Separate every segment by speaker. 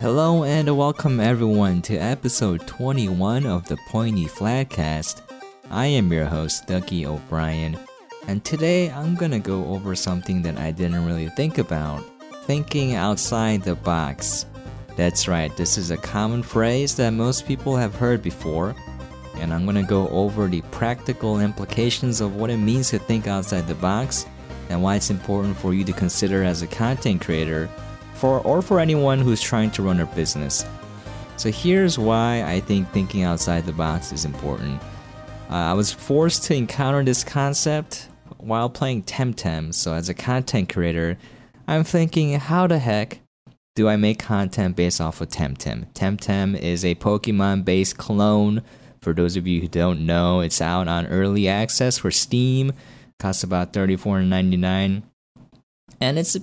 Speaker 1: Hello and welcome everyone to episode 21 of the Pointy Flatcast. I am your host, Ducky O'Brien, and today I'm gonna go over something that I didn't really think about thinking outside the box. That's right, this is a common phrase that most people have heard before, and I'm gonna go over the practical implications of what it means to think outside the box and why it's important for you to consider as a content creator for or for anyone who's trying to run a business. So here's why I think thinking outside the box is important. Uh, I was forced to encounter this concept while playing Temtem. So as a content creator, I'm thinking, how the heck do I make content based off of Temtem? Temtem is a Pokemon-based clone. For those of you who don't know, it's out on early access for Steam. Costs about $34.99. And it's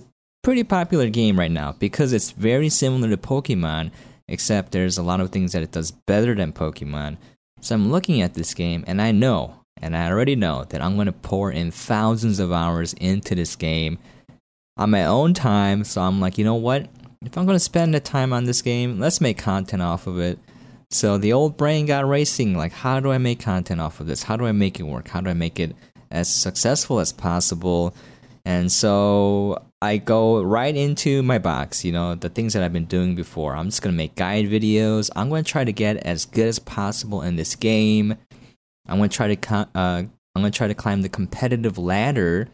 Speaker 1: pretty popular game right now because it's very similar to Pokemon, except there's a lot of things that it does better than Pokemon. So I'm looking at this game and I know, and I already know, that I'm going to pour in thousands of hours into this game on my own time. So I'm like, you know what? If I'm going to spend the time on this game, let's make content off of it. So the old brain got racing like, how do I make content off of this? How do I make it work? How do I make it as successful as possible? And so I go right into my box, you know, the things that I've been doing before. I'm just going to make guide videos. I'm going to try to get as good as possible in this game. I'm going to try to uh, I'm going to try to climb the competitive ladder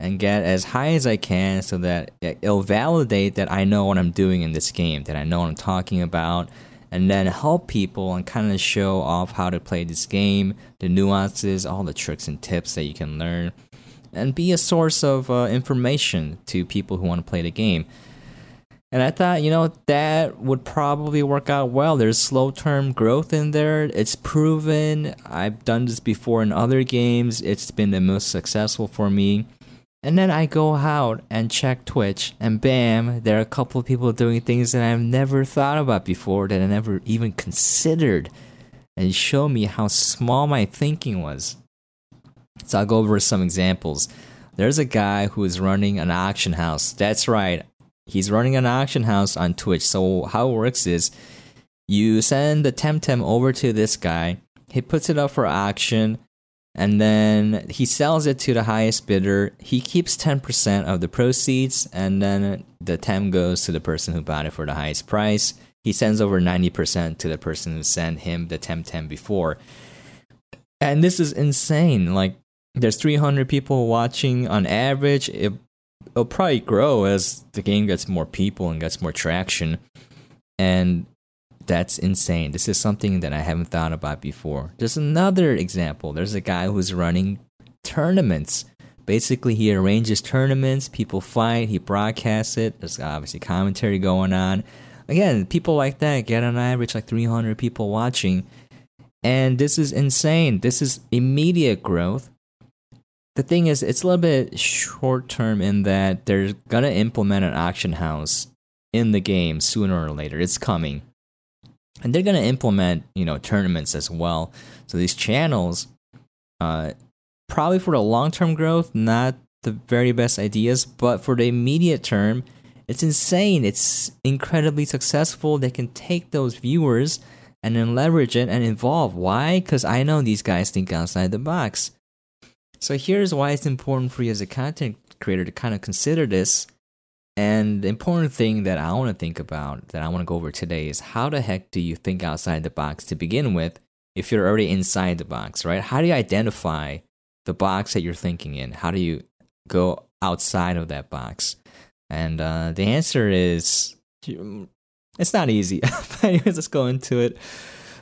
Speaker 1: and get as high as I can so that it'll validate that I know what I'm doing in this game, that I know what I'm talking about, and then help people and kind of show off how to play this game, the nuances, all the tricks and tips that you can learn and be a source of uh, information to people who want to play the game. And I thought, you know, that would probably work out well. There's slow term growth in there. It's proven. I've done this before in other games. It's been the most successful for me. And then I go out and check Twitch, and bam, there are a couple of people doing things that I've never thought about before, that I never even considered, and show me how small my thinking was. So I'll go over some examples. There's a guy who is running an auction house. That's right. He's running an auction house on Twitch. So how it works is you send the Temtem over to this guy. He puts it up for auction and then he sells it to the highest bidder. He keeps 10% of the proceeds and then the Tem goes to the person who bought it for the highest price. He sends over 90% to the person who sent him the Temtem before. And this is insane. Like there's 300 people watching on average. It, it'll probably grow as the game gets more people and gets more traction. And that's insane. This is something that I haven't thought about before. There's another example. There's a guy who's running tournaments. Basically, he arranges tournaments, people fight, he broadcasts it. There's obviously commentary going on. Again, people like that get on average like 300 people watching. And this is insane. This is immediate growth the thing is, it's a little bit short term in that they're gonna implement an auction house in the game sooner or later. It's coming, and they're gonna implement you know tournaments as well. So these channels, uh, probably for the long term growth, not the very best ideas, but for the immediate term, it's insane. It's incredibly successful. They can take those viewers and then leverage it and evolve. Why? Because I know these guys think outside the box. So here's why it's important for you as a content creator to kind of consider this. And the important thing that I want to think about, that I want to go over today, is how the heck do you think outside the box to begin with if you're already inside the box, right? How do you identify the box that you're thinking in? How do you go outside of that box? And uh, the answer is it's not easy. but anyways, let's go into it.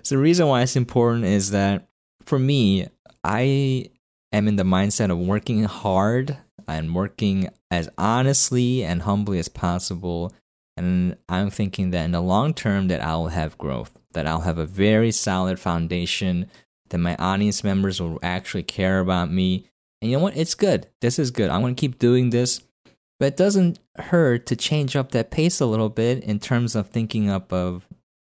Speaker 1: So the reason why it's important is that for me, I am in the mindset of working hard and working as honestly and humbly as possible. And I'm thinking that in the long term that I'll have growth, that I'll have a very solid foundation, that my audience members will actually care about me. And you know what? It's good. This is good. I'm to keep doing this. But it doesn't hurt to change up that pace a little bit in terms of thinking up of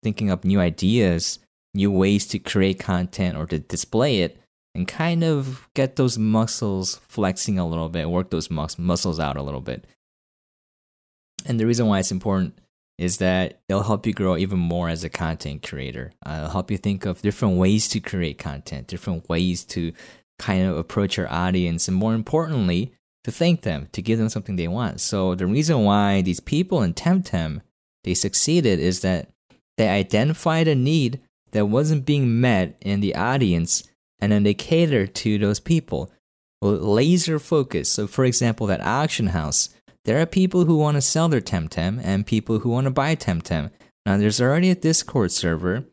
Speaker 1: thinking up new ideas, new ways to create content or to display it and kind of get those muscles flexing a little bit, work those mus- muscles out a little bit. And the reason why it's important is that it'll help you grow even more as a content creator. Uh, it'll help you think of different ways to create content, different ways to kind of approach your audience, and more importantly, to thank them, to give them something they want. So the reason why these people in Temtem they succeeded is that they identified a need that wasn't being met in the audience, and then they catered to those people. Laser focus. So, for example, that auction house, there are people who want to sell their Temtem and people who want to buy Temtem. Now, there's already a Discord server,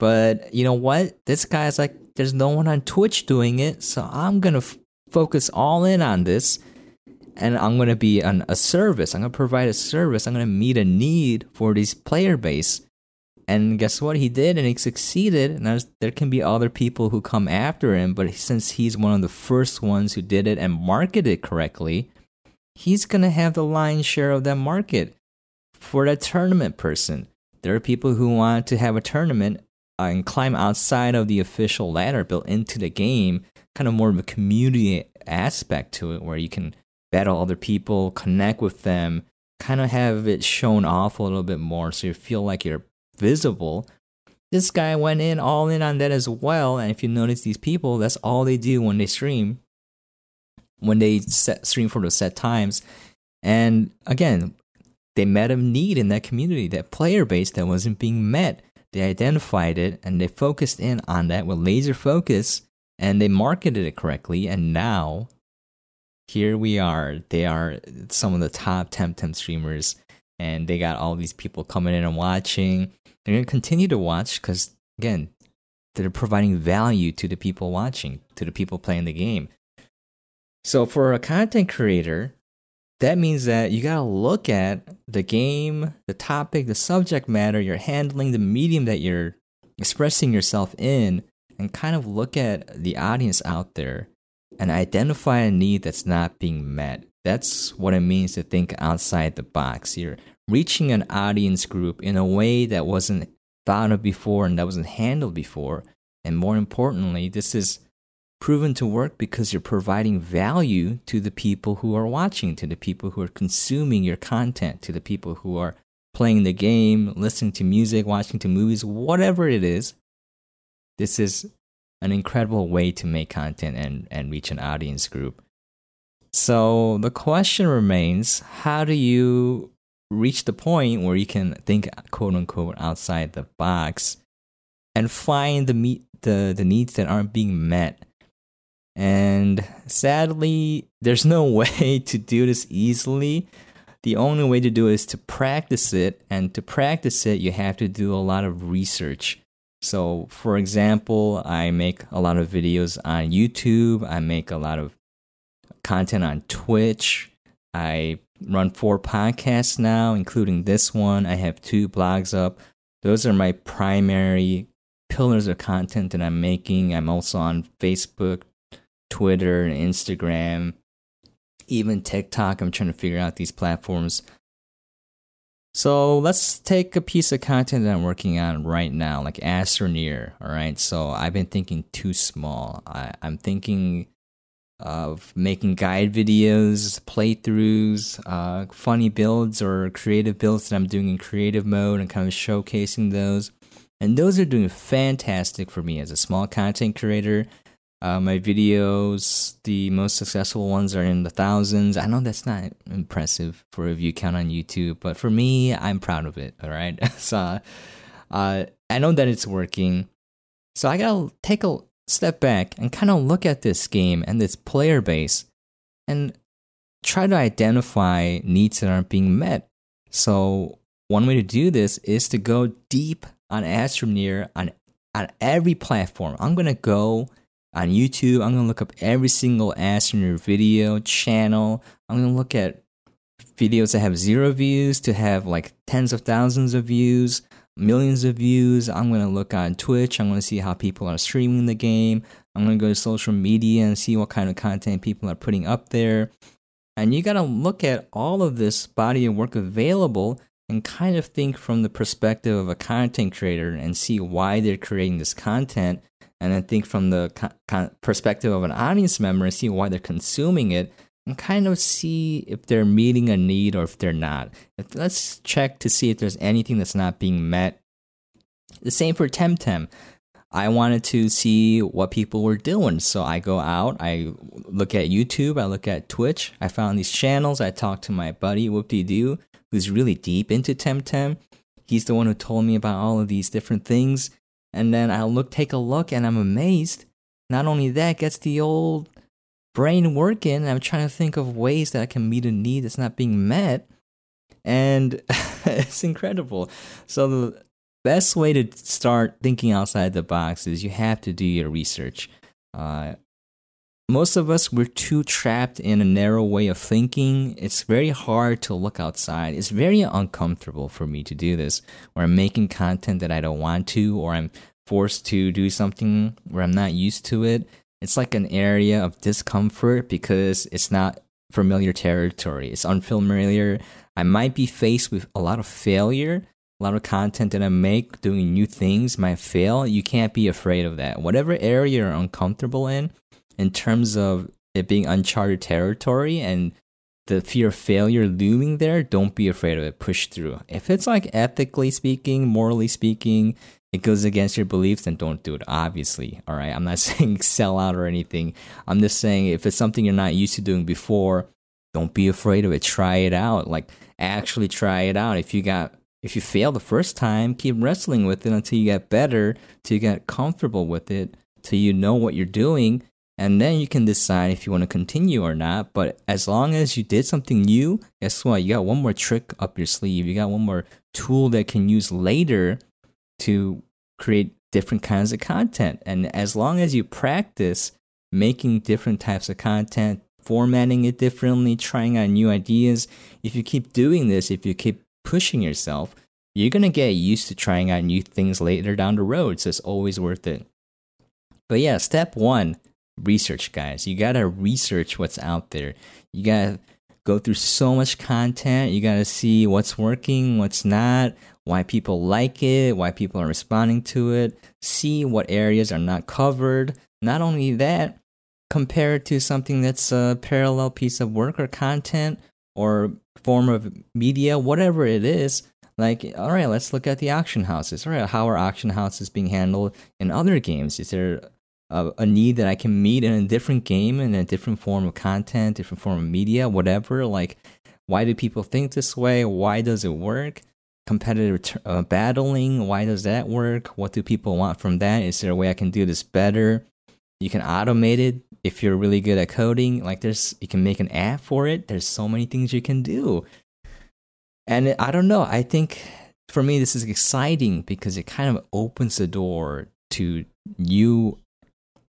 Speaker 1: but you know what? This guy's like, there's no one on Twitch doing it, so I'm gonna f- focus all in on this, and I'm gonna be on a service. I'm gonna provide a service. I'm gonna meet a need for this player base. And guess what? He did, and he succeeded. Now there can be other people who come after him, but since he's one of the first ones who did it and marketed it correctly, he's gonna have the lion's share of that market for that tournament person. There are people who want to have a tournament uh, and climb outside of the official ladder built into the game, kind of more of a community aspect to it where you can battle other people, connect with them, kind of have it shown off a little bit more so you feel like you're visible. This guy went in all in on that as well. And if you notice these people, that's all they do when they stream, when they set, stream for the set times. And again, they met a need in that community, that player base that wasn't being met. They identified it and they focused in on that with laser focus and they marketed it correctly. And now, here we are. They are some of the top Temtem streamers and they got all these people coming in and watching. They're going to continue to watch because, again, they're providing value to the people watching, to the people playing the game. So, for a content creator, that means that you gotta look at the game, the topic, the subject matter you're handling, the medium that you're expressing yourself in, and kind of look at the audience out there and identify a need that's not being met. That's what it means to think outside the box. You're reaching an audience group in a way that wasn't thought of before and that wasn't handled before. And more importantly, this is proven to work because you're providing value to the people who are watching, to the people who are consuming your content, to the people who are playing the game, listening to music, watching to movies, whatever it is. This is an incredible way to make content and, and reach an audience group. So the question remains how do you reach the point where you can think quote unquote outside the box and find the meet the, the needs that aren't being met and sadly, there's no way to do this easily. The only way to do it is to practice it. And to practice it, you have to do a lot of research. So, for example, I make a lot of videos on YouTube, I make a lot of content on Twitch. I run four podcasts now, including this one. I have two blogs up. Those are my primary pillars of content that I'm making. I'm also on Facebook, Twitter and Instagram, even TikTok. I'm trying to figure out these platforms. So let's take a piece of content that I'm working on right now, like Astroneer. All right. So I've been thinking too small. I, I'm thinking of making guide videos, playthroughs, uh, funny builds or creative builds that I'm doing in creative mode and kind of showcasing those. And those are doing fantastic for me as a small content creator. Uh, my videos, the most successful ones are in the thousands. I know that's not impressive for a view count on YouTube, but for me, I'm proud of it. All right. so uh, I know that it's working. So I gotta take a step back and kind of look at this game and this player base and try to identify needs that aren't being met. So one way to do this is to go deep on Astroneer on on every platform. I'm gonna go on YouTube. I'm gonna look up every single Astroneer video channel. I'm gonna look at videos that have zero views to have like tens of thousands of views, millions of views. I'm gonna look on Twitch. I'm gonna see how people are streaming the game. I'm gonna go to social media and see what kind of content people are putting up there. And you gotta look at all of this body of work available and kind of think from the perspective of a content creator and see why they're creating this content and then think from the perspective of an audience member and see why they're consuming it and kind of see if they're meeting a need or if they're not. Let's check to see if there's anything that's not being met. The same for Temtem. I wanted to see what people were doing. So I go out, I look at YouTube, I look at Twitch. I found these channels. I talked to my buddy Wooptydo, who's really deep into Temtem. He's the one who told me about all of these different things. And then I look, take a look, and I'm amazed. Not only that, gets the old brain working. I'm trying to think of ways that I can meet a need that's not being met. And it's incredible. So the best way to start thinking outside the box is you have to do your research. Uh, most of us we're too trapped in a narrow way of thinking it's very hard to look outside it's very uncomfortable for me to do this where i'm making content that i don't want to or i'm forced to do something where i'm not used to it it's like an area of discomfort because it's not familiar territory. It's unfamiliar. I might be faced with a lot of failure a lot of content that i make doing new things might fail. You can't be afraid of that. Whatever area you're uncomfortable in in terms of it being uncharted territory and the fear of failure looming there, don't be afraid of it. Push through. If it's like ethically speaking, morally speaking, it goes against your beliefs, then don't do it. Obviously, all right. I'm not saying sell out or anything. I'm just saying if it's something you're not used to doing before, don't be afraid of it. Try it out. Like actually try it out. If you got if you fail the first time, keep wrestling with it until you get better, till you get comfortable with it, till you know what you're doing, and then you can decide if you want to continue or not. But as long as you did something new, guess what? You got one more trick up your sleeve. You got one more tool that can use later to create different kinds of content. And as long as you practice making different types of content, formatting it differently, trying out new ideas, if you keep doing this, if you keep pushing yourself, you're going to get used to trying out new things later down the road. So it's always worth it. But yeah, step one research, guys. You gotta research what's out there. You gotta go through so much content. You gotta see what's working, what's not, why people like it, why people are responding to it, see what areas are not covered. Not only that, compare it to something that's a parallel piece of work or content or form of media, whatever it is. Like, all right, let's look at the auction houses. All right, how are auction houses being handled in other games? Is there a, a need that I can meet in a different game in a different form of content, different form of media, whatever. Like, why do people think this way? Why does it work? Competitive uh, battling, why does that work? What do people want from that? Is there a way I can do this better? You can automate it if you're really good at coding. Like, there's you can make an app for it. There's so many things you can do. And I don't know. I think for me, this is exciting because it kind of opens the door to new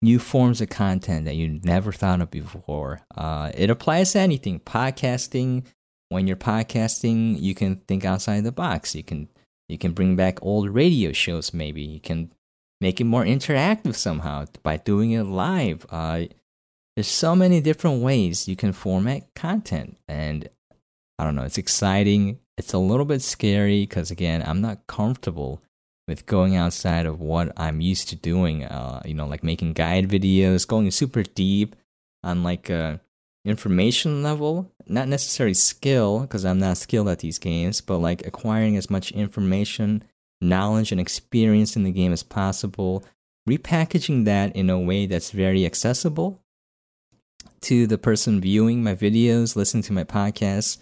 Speaker 1: new forms of content that you never thought of before. Uh, it applies to anything. Podcasting. When you're podcasting, you can think outside the box. You can you can bring back old radio shows. Maybe you can make it more interactive somehow by doing it live. Uh, there's so many different ways you can format content, and I don't know. It's exciting. It's a little bit scary because again, I'm not comfortable with going outside of what I'm used to doing. Uh, you know, like making guide videos, going super deep on like a uh, information level, not necessarily skill because I'm not skilled at these games, but like acquiring as much information, knowledge, and experience in the game as possible. Repackaging that in a way that's very accessible to the person viewing my videos, listening to my podcasts,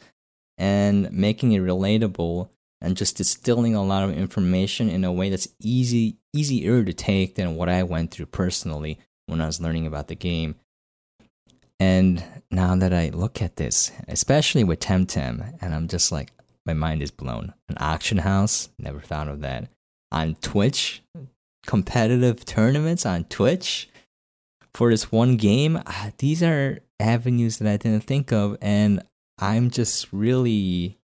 Speaker 1: and making it relatable and just distilling a lot of information in a way that's easy easier to take than what I went through personally when I was learning about the game. And now that I look at this, especially with Temtem, and I'm just like, my mind is blown. An auction house, never thought of that. On Twitch, competitive tournaments on Twitch for this one game, ah, these are avenues that I didn't think of, and I'm just really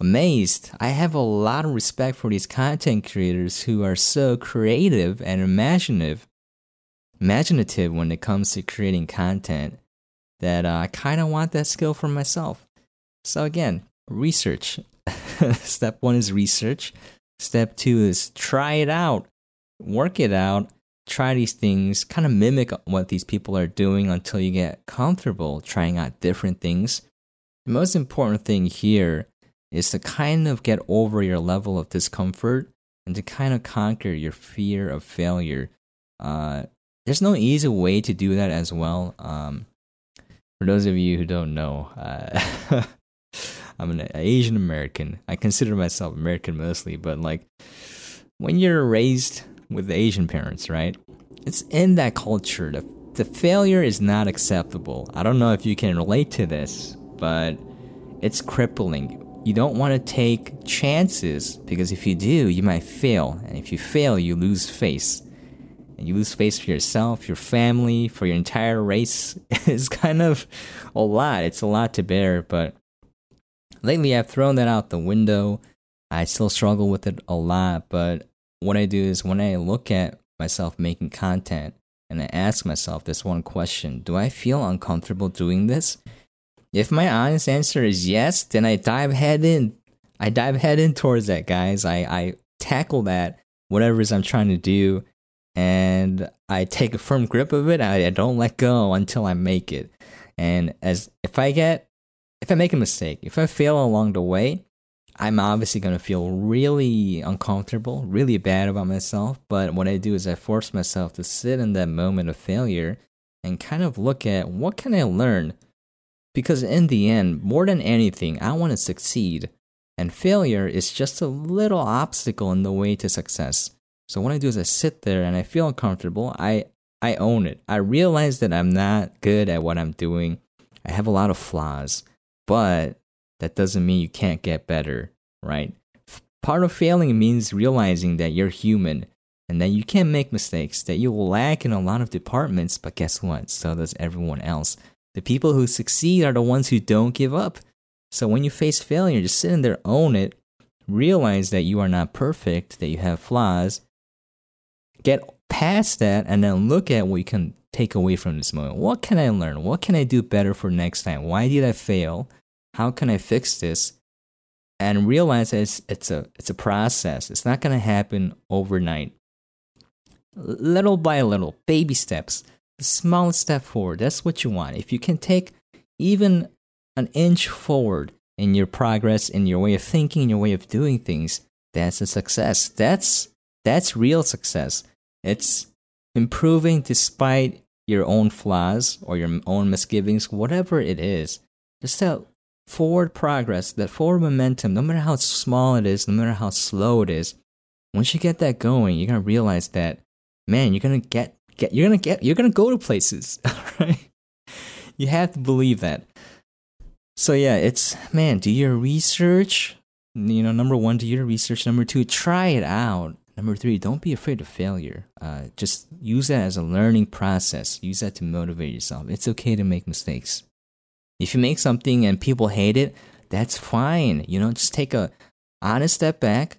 Speaker 1: amazed. I have a lot of respect for these content creators who are so creative and imaginative, imaginative when it comes to creating content that uh, I kind of want that skill for myself. So again, research. Step 1 is research. Step 2 is try it out. Work it out. try these things, kind of mimic what these people are doing until you get comfortable trying out different things. The most important thing here is to kind of get over your level of discomfort and to kind of conquer your fear of failure. Uh, there's no easy way to do that as well. Um, for those of you who don't know, uh, I'm an Asian American. I consider myself American mostly, but like when you're raised with Asian parents, right? It's in that culture. The, the failure is not acceptable. I don't know if you can relate to this, but it's crippling. You don't want to take chances because if you do, you might fail. And if you fail, you lose face. And you lose face for yourself, your family, for your entire race. it's kind of a lot. It's a lot to bear, but lately I've thrown that out the window. I still struggle with it a lot, but what I do is when I look at myself making content and I ask myself this one question Do I feel uncomfortable doing this? If my honest answer is yes, then I dive head in. I dive head in towards that, guys. I, I tackle that, whatever it is I'm trying to do, and I take a firm grip of it. I, I don't let go until I make it. And as if I get, if I make a mistake, if I fail along the way, I'm obviously going to feel really uncomfortable, really bad about myself. But what I do is I force myself to sit in that moment of failure and kind of look at what can I learn? Because in the end, more than anything, I want to succeed. And failure is just a little obstacle in the way to success. So what I do is I sit there and I feel uncomfortable. I I own it. I realize that I'm not good at what I'm doing. I have a lot of flaws, but that doesn't mean you can't get better, right? Part of failing means realizing that you're human and that you can make mistakes, that you will lack in a lot of departments, but guess what? So does everyone else. The people who succeed are the ones who don't give up. So when you face failure, just sit in there, own it, realize that you are not perfect, that you have flaws, get past that, and then look at what you can take away from this moment. What can I learn? What can I do better for next time? Why did I fail? how can I fix this? And realize that it's, it's a it's a process. It's not gonna happen overnight. Little by little, baby steps, the smallest step forward. That's what you want. If you can take even an inch forward in your progress, in your way of thinking, in your way of doing things, that's a success. That's that's real success. It's improving despite your own flaws or your own misgivings, whatever it is. Just that forward progress, that forward momentum, no matter how small it is, no matter how slow it is, once you get that going, you're gonna realize that, man, you're gonna get get you're gonna get you're gonna go to places, right? You have to believe that. So yeah, it's man, do your research. You know, number one, do your research. Number two, try it out. Number three, don't be afraid of failure. Uh, just use that as a learning process. Use that to motivate yourself. It's okay to make mistakes. If you make something and people hate it, that's fine. You know, just take a honest step back.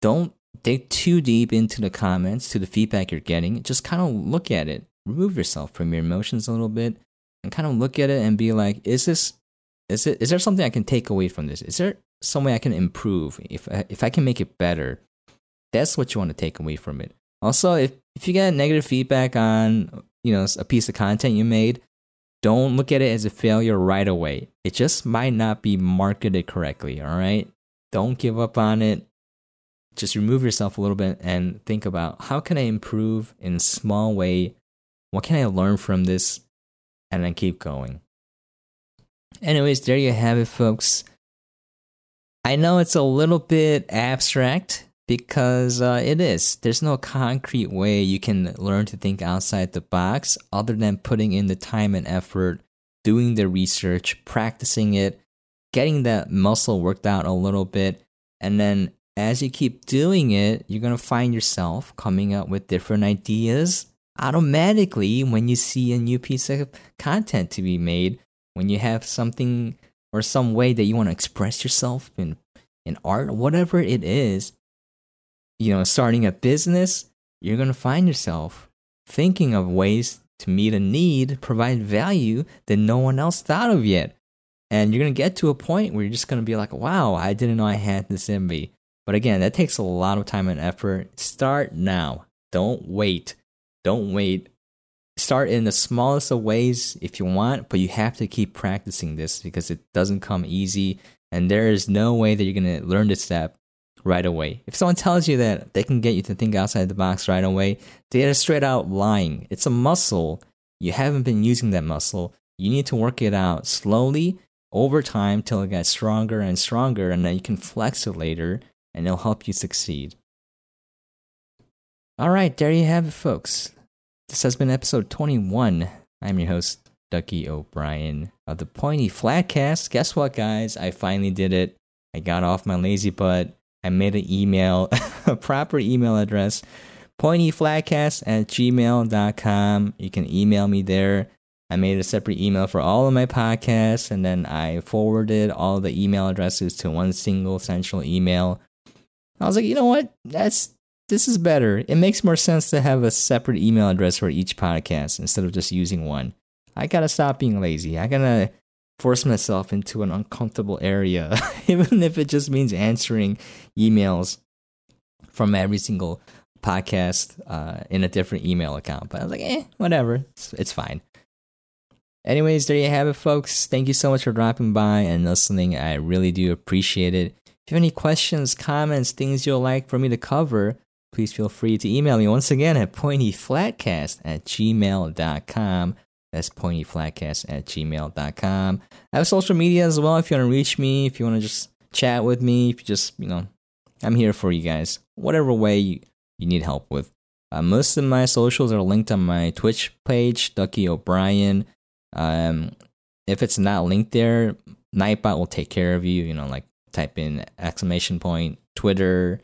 Speaker 1: Don't dig too deep into the comments, to the feedback you're getting. Just kind of look at it. Remove yourself from your emotions a little bit and kind of look at it and be like, is this is it is there something I can take away from this? Is there some way I can improve? If I, if I can make it better, that's what you want to take away from it. Also, if if you get negative feedback on you know a piece of content you made, don't look at it as a failure right away. It just might not be marketed correctly, all right? Don't give up on it. Just remove yourself a little bit and think about how can I improve in a small way? What can I learn from this? And then keep going. Anyways, there you have it, folks. I know it's a little bit abstract, because uh, it is. There's no concrete way you can learn to think outside the box other than putting in the time and effort, doing the research, practicing it, getting that muscle worked out a little bit. And then as you keep doing it, you're going to find yourself coming up with different ideas automatically when you see a new piece of content to be made, when you have something or some way that you want to express yourself in in art, whatever it is, you know, starting a business, you're going to find yourself thinking of ways to meet a need, provide value that no one else thought of yet. And you're going to get to a point where you're just going to be like, wow, I didn't know I had this in me. But again, that takes a lot of time and effort. Start now. Don't wait. Don't wait. Start in the smallest of ways if you want, but you have to keep practicing this because it doesn't come easy. And there is no way that you're going to learn this step right away. If someone tells you that they can get you to think outside the box right away, they are straight out lying. It's a muscle. You haven't been using that muscle. You need to work it out slowly over time till it gets stronger and stronger, and then you can flex it later, and it'll help you succeed. All right, there you have it, folks. This has been episode 21. I'm your host, Ducky O'Brien of the Pointy Flatcast. Guess what, guys? I finally did it. I got off my lazy butt. I made an email, a proper email address, pointyflatcast at gmail.com. You can email me there. I made a separate email for all of my podcasts, and then I forwarded all the email addresses to one single central email. I was like, you know what? That's this is better. It makes more sense to have a separate email address for each podcast instead of just using one. I gotta stop being lazy. I gotta force myself into an uncomfortable area, even if it just means answering emails from every single podcast uh, in a different email account. But I was like, eh, whatever, it's, it's fine. Anyways, there you have it, folks. Thank you so much for dropping by and listening. I really do appreciate it. If you have any questions, comments, things you'd like for me to cover, please feel free to email me once again at pointyflatcast at gmail.com. That's pointyflatcast at gmail.com. I have social media as well if you want to reach me, if you want to just chat with me, if you just, you know, I'm here for you guys. Whatever way you, you need help with. Uh, most of my socials are linked on my Twitch page, Ducky O'Brien. Um, if it's not linked there, Nightbot will take care of you. You know, like type in exclamation point, Twitter,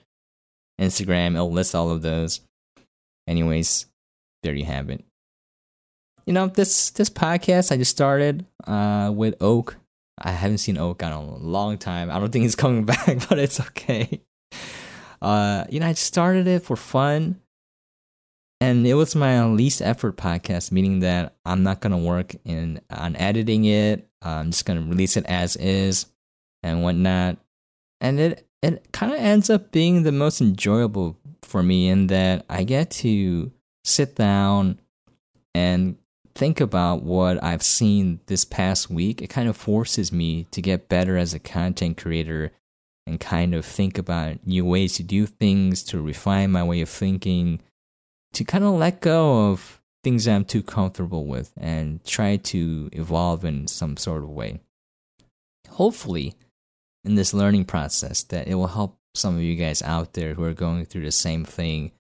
Speaker 1: Instagram, it'll list all of those. Anyways, there you have it you know this this podcast I just started uh, with Oak. I haven't seen Oak in a long time. I don't think he's coming back, but it's okay. Uh, you know, I started it for fun, and it was my least effort podcast, meaning that I'm not gonna work in on editing it. I'm just gonna release it as is and whatnot, and it it kind of ends up being the most enjoyable for me in that I get to sit down and think about what I've seen this past week, it kind of forces me to get better as a content creator and kind of think about new ways to do things, to refine my way of thinking, to kind of let go of things I'm too comfortable with and try to evolve in some sort of way. Hopefully, in this learning process, that it will help some of you guys out there who are going through the same thing.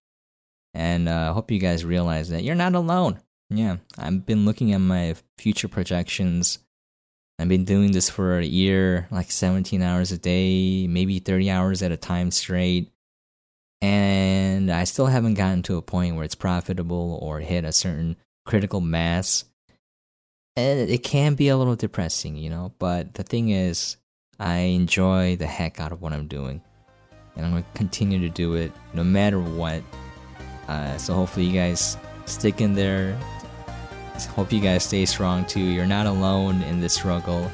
Speaker 1: And I uh, hope you guys realize that you're not alone yeah, I've been looking at my future projections. I've been doing this for a year, like 17 hours a day, maybe 30 hours at a time straight. And I still haven't gotten to a point where it's profitable or hit a certain critical mass. And it can be a little depressing, you know, but the thing is, I enjoy the heck out of what I'm doing. And I'm going to continue to do it no matter what. Uh, so hopefully, you guys stick in there, Hope you guys stay strong too. You're not alone in this struggle.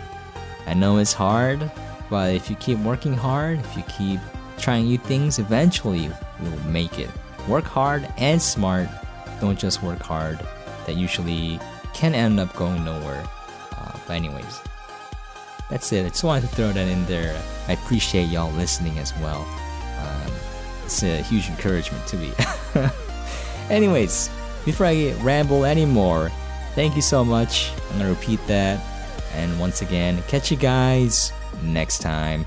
Speaker 1: I know it's hard, but if you keep working hard, if you keep trying new things, eventually you'll make it. Work hard and smart. Don't just work hard. That usually can end up going nowhere. Uh, but anyways, that's it. I just wanted to throw that in there. I appreciate y'all listening as well. Um, it's a huge encouragement to me. anyways, before I ramble anymore, Thank you so much. I'm going to repeat that. And once again, catch you guys next time.